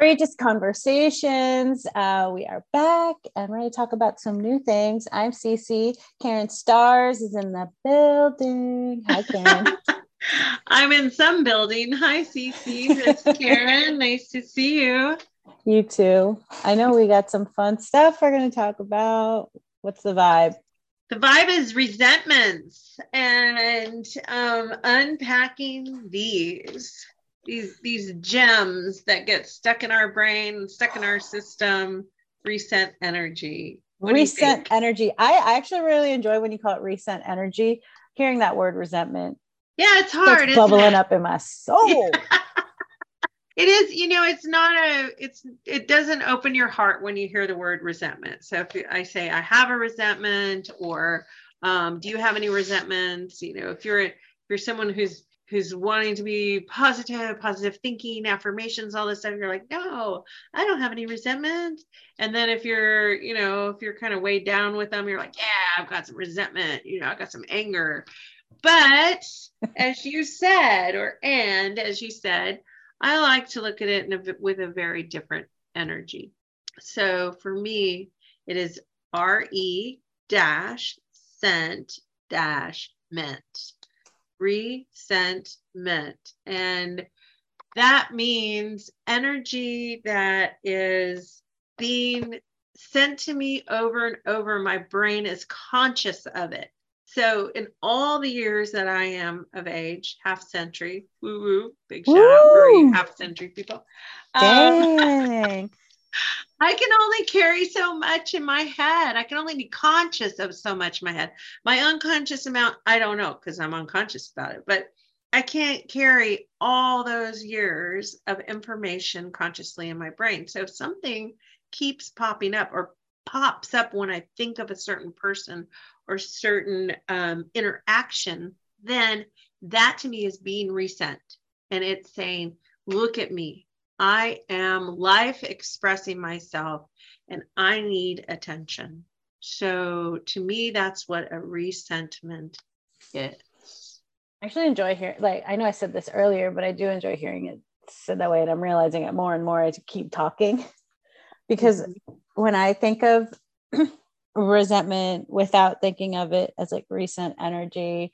Courageous Conversations. Uh, we are back and ready to talk about some new things. I'm Cici. Karen Starz is in the building. Hi, Karen. I'm in some building. Hi, Cici. It's Karen. nice to see you. You too. I know we got some fun stuff we're going to talk about. What's the vibe? The vibe is resentments and um, unpacking these these these gems that get stuck in our brain, stuck in our system. Resent energy. What resent energy. I, I actually really enjoy when you call it resent energy. Hearing that word resentment. Yeah, it's hard. It's bubbling up in my soul. it is you know it's not a it's it doesn't open your heart when you hear the word resentment so if i say i have a resentment or um, do you have any resentments you know if you're if you're someone who's who's wanting to be positive, positive thinking, affirmations, all this stuff, you're like, no, I don't have any resentment. And then if you're, you know, if you're kind of weighed down with them, you're like, yeah, I've got some resentment, you know, I've got some anger. But as you said, or and as you said, I like to look at it a, with a very different energy. So for me, it is RE dash sent dash meant resentment. And that means energy that is being sent to me over and over. My brain is conscious of it. So, in all the years that I am of age, half century, woo woo, big shout woo. out for you half century people. Um, Dang. I can only carry so much in my head. I can only be conscious of so much in my head. My unconscious amount, I don't know because I'm unconscious about it, but I can't carry all those years of information consciously in my brain. So if something keeps popping up or pops up when I think of a certain person or certain um, interaction, then that to me is being resent. And it's saying, look at me. I am life expressing myself and I need attention. So to me, that's what a resentment is. I actually enjoy hearing, like, I know I said this earlier, but I do enjoy hearing it said that way. And I'm realizing it more and more as you keep talking. because mm-hmm. when I think of resentment without thinking of it as like recent energy,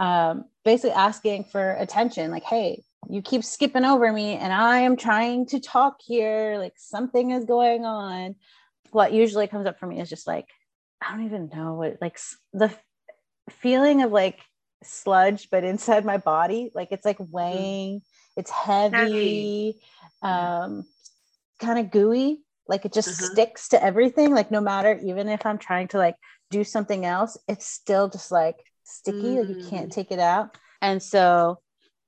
um, basically asking for attention, like, hey, you keep skipping over me and I am trying to talk here, like something is going on. What usually comes up for me is just like, I don't even know what, like the feeling of like sludge, but inside my body, like it's like mm. weighing, it's heavy, heavy. um, kind of gooey, like it just uh-huh. sticks to everything. Like no matter, even if I'm trying to like do something else, it's still just like sticky, mm. like you can't mm. take it out. And so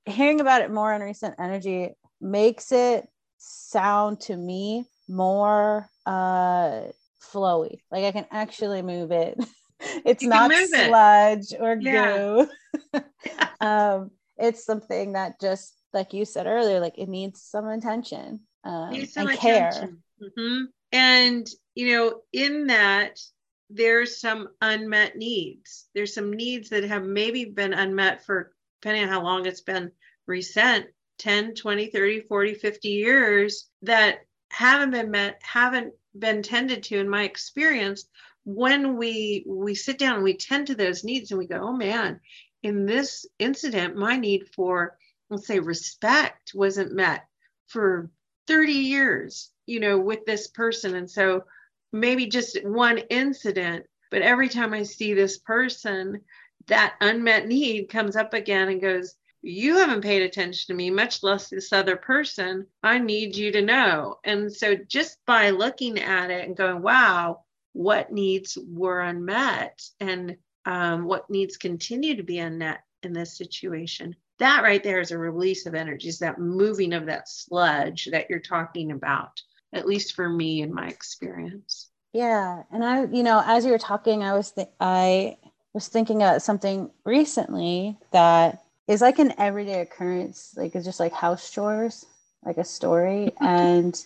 hearing about it more in recent energy makes it sound to me more uh flowy like i can actually move it it's not sludge it. or goo um it's something that just like you said earlier like it needs some attention um, needs some and attention. care mm-hmm. and you know in that there's some unmet needs there's some needs that have maybe been unmet for depending on how long it's been resent 10 20 30 40 50 years that haven't been met haven't been tended to in my experience when we we sit down and we tend to those needs and we go oh man in this incident my need for let's say respect wasn't met for 30 years you know with this person. And so maybe just one incident but every time i see this person that unmet need comes up again and goes, You haven't paid attention to me, much less this other person. I need you to know. And so just by looking at it and going, Wow, what needs were unmet and um, what needs continue to be unmet in this situation, that right there is a release of energies, that moving of that sludge that you're talking about, at least for me in my experience. Yeah. And I, you know, as you were talking, I was, th- I, was thinking of something recently that is like an everyday occurrence, like it's just like house chores, like a story and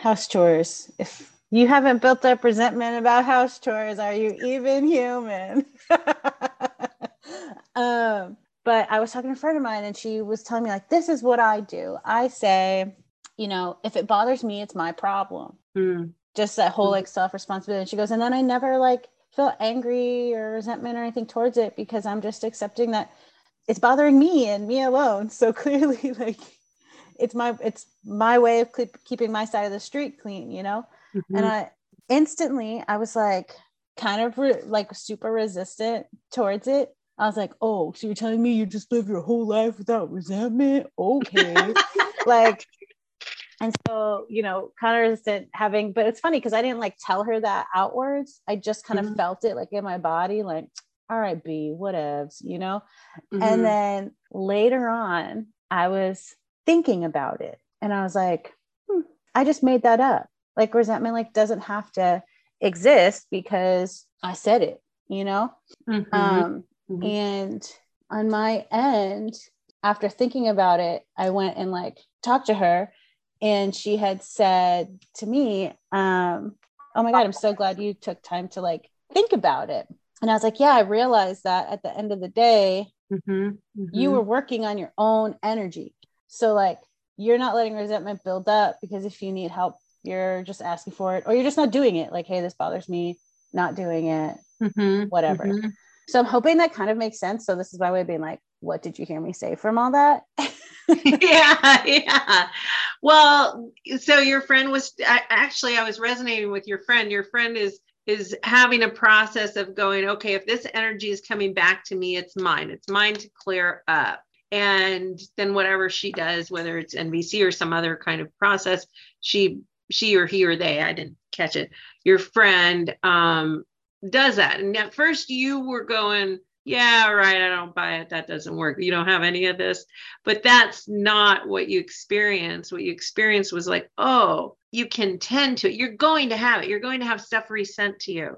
house chores. If you haven't built up resentment about house chores, are you even human? um, but I was talking to a friend of mine and she was telling me, like, this is what I do. I say, you know, if it bothers me, it's my problem. Mm. Just that whole Mhm. like self responsibility. And she goes, and then I never like feel angry or resentment or anything towards it because I'm just accepting that it's bothering me and me alone. So clearly, like, it's my it's my way of keep, keeping my side of the street clean, you know. Mhm. And I instantly I was like kind of re- like super resistant towards it. I was like, oh, so you're telling me you just live your whole life without resentment? Okay. like, and so, you know, kind of resistant having, but it's funny because I didn't like tell her that outwards. I just kind of Mhm. felt it like in my body, like, all right, B, whatevs, you know? Mhm. And then later on, I was thinking about it and I was like, hmm, I just made that up. Like resentment like doesn't have to exist because I said it, you know? Mhm. Um, Mhm. and on my end, after thinking about it, I went and like talked to her and she had said to me, um, oh my God, I'm so glad you took time to like think about it. And I was like, yeah, I realized that at the end of the day, Mhm. you Mhm. were working on your own energy. So like you're not letting resentment build up because if you need help, you're just asking for it or you're just not doing it. Like, hey, this bothers me, not doing it, Mhm. whatever. Mhm. So I'm hoping that kind of makes sense. So this is my way of being like, what did you hear me say from all that? yeah, yeah. Well, so your friend was I, actually I was resonating with your friend. Your friend is is having a process of going, okay, if this energy is coming back to me, it's mine. It's mine to clear up. And then whatever she does, whether it's NVC or some other kind of process, she she or he or they, I didn't catch it. Your friend um does that. And at first you were going, yeah, right, I don't buy it. That doesn't work. You don't have any of this but that's not what you experience. what you experience was like oh you can tend to it you're going to have it you're going to have stuff resent to you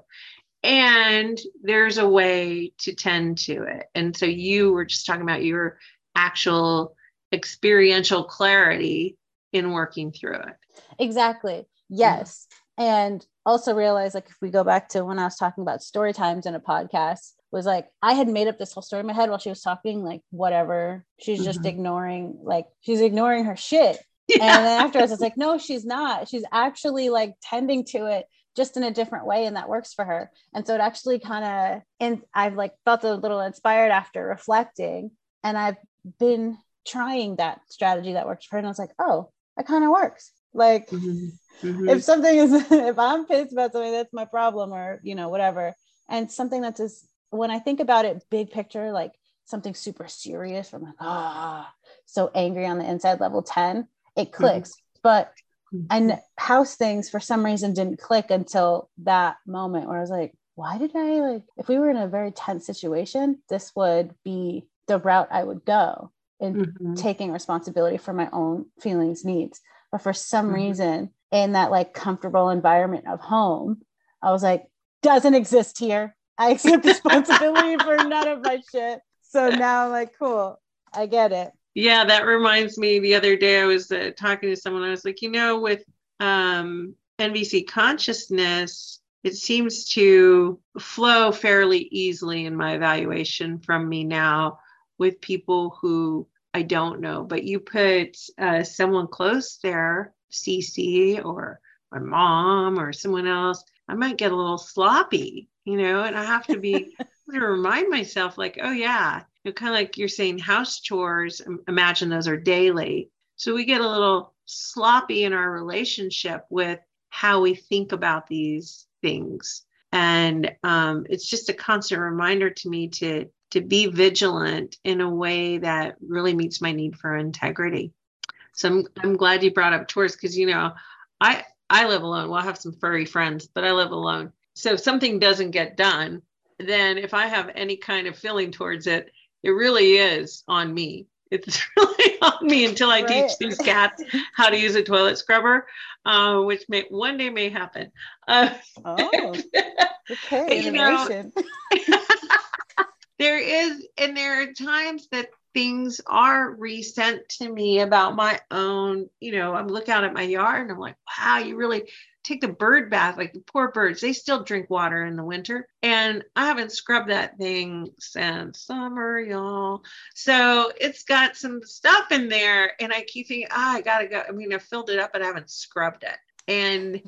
and there's a way to tend to it and so you were just talking about your actual experiential clarity in working through it exactly. Yes. And also realize like if we go back to when I was talking about story times in a podcast, was like I had made up this whole story in my head while she was talking, like whatever. She's just Mhm. ignoring, like she's ignoring her shit. And then afterwards, it's like, no, she's not. She's actually like tending to it just in a different way, and that works for her. And so it actually kind of, and I've like felt a little inspired after reflecting, and I've been trying that strategy that works for her. And I was like, oh, that kind of works. Like Mhm. Mhm. if something is, if I'm pissed about something, that's my problem, or you know, whatever. And something that's just when I think about it, big picture, like something super serious, I'm like, ah, so angry on the inside, level 10, it clicks. But and house things for some reason didn't click until that moment where I was like, why did I like if we were in a very tense situation, this would be the route I would go in Mhm. taking responsibility for my own feelings, needs. But for some Mhm. reason, in that like comfortable environment of home, I was like, doesn't exist here. I accept responsibility for none of my shit. So now I'm like, cool, I get it. Yeah, that reminds me. The other day, I was uh, talking to someone. I was like, you know, with um, NVC consciousness, it seems to flow fairly easily in my evaluation from me now with people who I don't know. But you put uh, someone close there, Cici or my mom or someone else, I might get a little sloppy, you know, and I have to be to remind myself, like, oh yeah, you know, kind of like you're saying house chores, imagine those are daily. So we get a little sloppy in our relationship with how we think about these things. And um, it's just a constant reminder to me to to be vigilant in a way that really meets my need for integrity. So I'm I'm glad you brought up chores because you know I I live alone. Well, I have some furry friends, but I live alone. So if something doesn't get done, then if I have any kind of feeling towards it, it really is on me. It's really on me until I Right. teach these cats how to use a toilet scrubber, uh, which may one day may happen. Uh, Oh, okay. Innovation. there is, and there are times that things are resent to me about my own, you know, I'm looking out at my yard and I'm like, wow, you really take the bird bath, like the poor birds, they still drink water in the winter. And I haven't scrubbed that thing since summer, y'all. So it's got some stuff in there. And I keep thinking, ah, I gotta go. I mean, I filled it up, but I haven't scrubbed it. And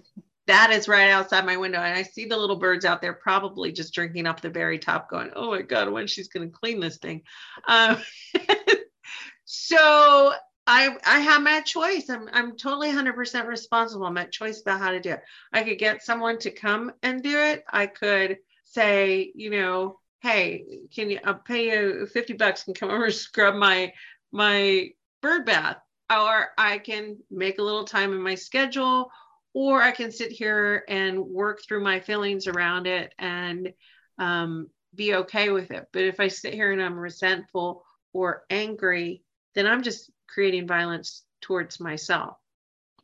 that is right outside my window. And I see the little birds out there probably just drinking up the very top, going, Oh my God, when she's gonna clean this thing. Um, so I I have my choice. I'm I'm totally 100% responsible. I'm at choice about how to do it. I could get someone to come and do it. I could say, you know, hey, can you I'll pay you 50 bucks and come over and scrub my my bird bath. Or I can make a little time in my schedule, or I can sit here and work through my feelings around it and um, be okay with it. But if I sit here and I'm resentful or angry, then I'm just creating violence towards myself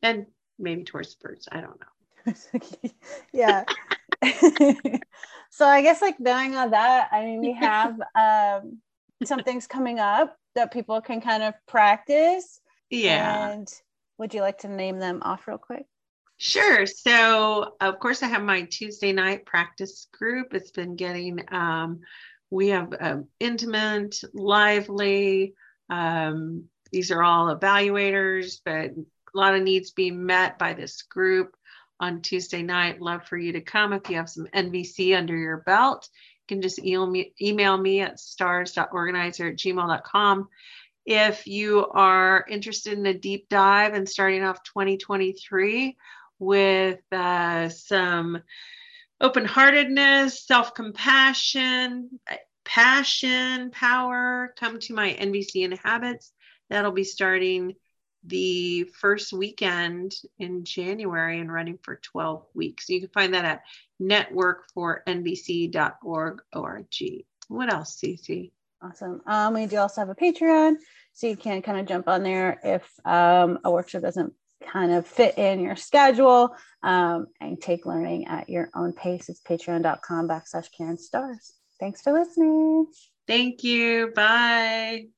and maybe towards the birds. I don't know. yeah. so I guess like knowing all that, I mean, we have um, some things coming up that people can kind of practice. Yeah. And would you like to name them off real quick? Sure. So, of course, I have my Tuesday night practice group. It's been getting, um, we have um, intimate, lively, um, these are all evaluators, but a lot of needs being met by this group on Tuesday night. Love for you to come. If you have some NVC under your belt, you can just email me, email me at stars.organizer at gmail.com. If you are interested in a deep dive and starting off 2023 with uh, some open heartedness, self compassion, passion, power, come to my NVC and habits That'll be starting the first weekend in January and running for 12 weeks. You can find that at networkfornvc.org. What else, Cici? Awesome. Um, we do also have a Patreon, so you can kind of jump on there if um, a workshop doesn't kind of fit in your schedule um, and take learning at your own pace. It's patreon.com backslash Karen Starz. Thanks for listening. Thank you. Bye.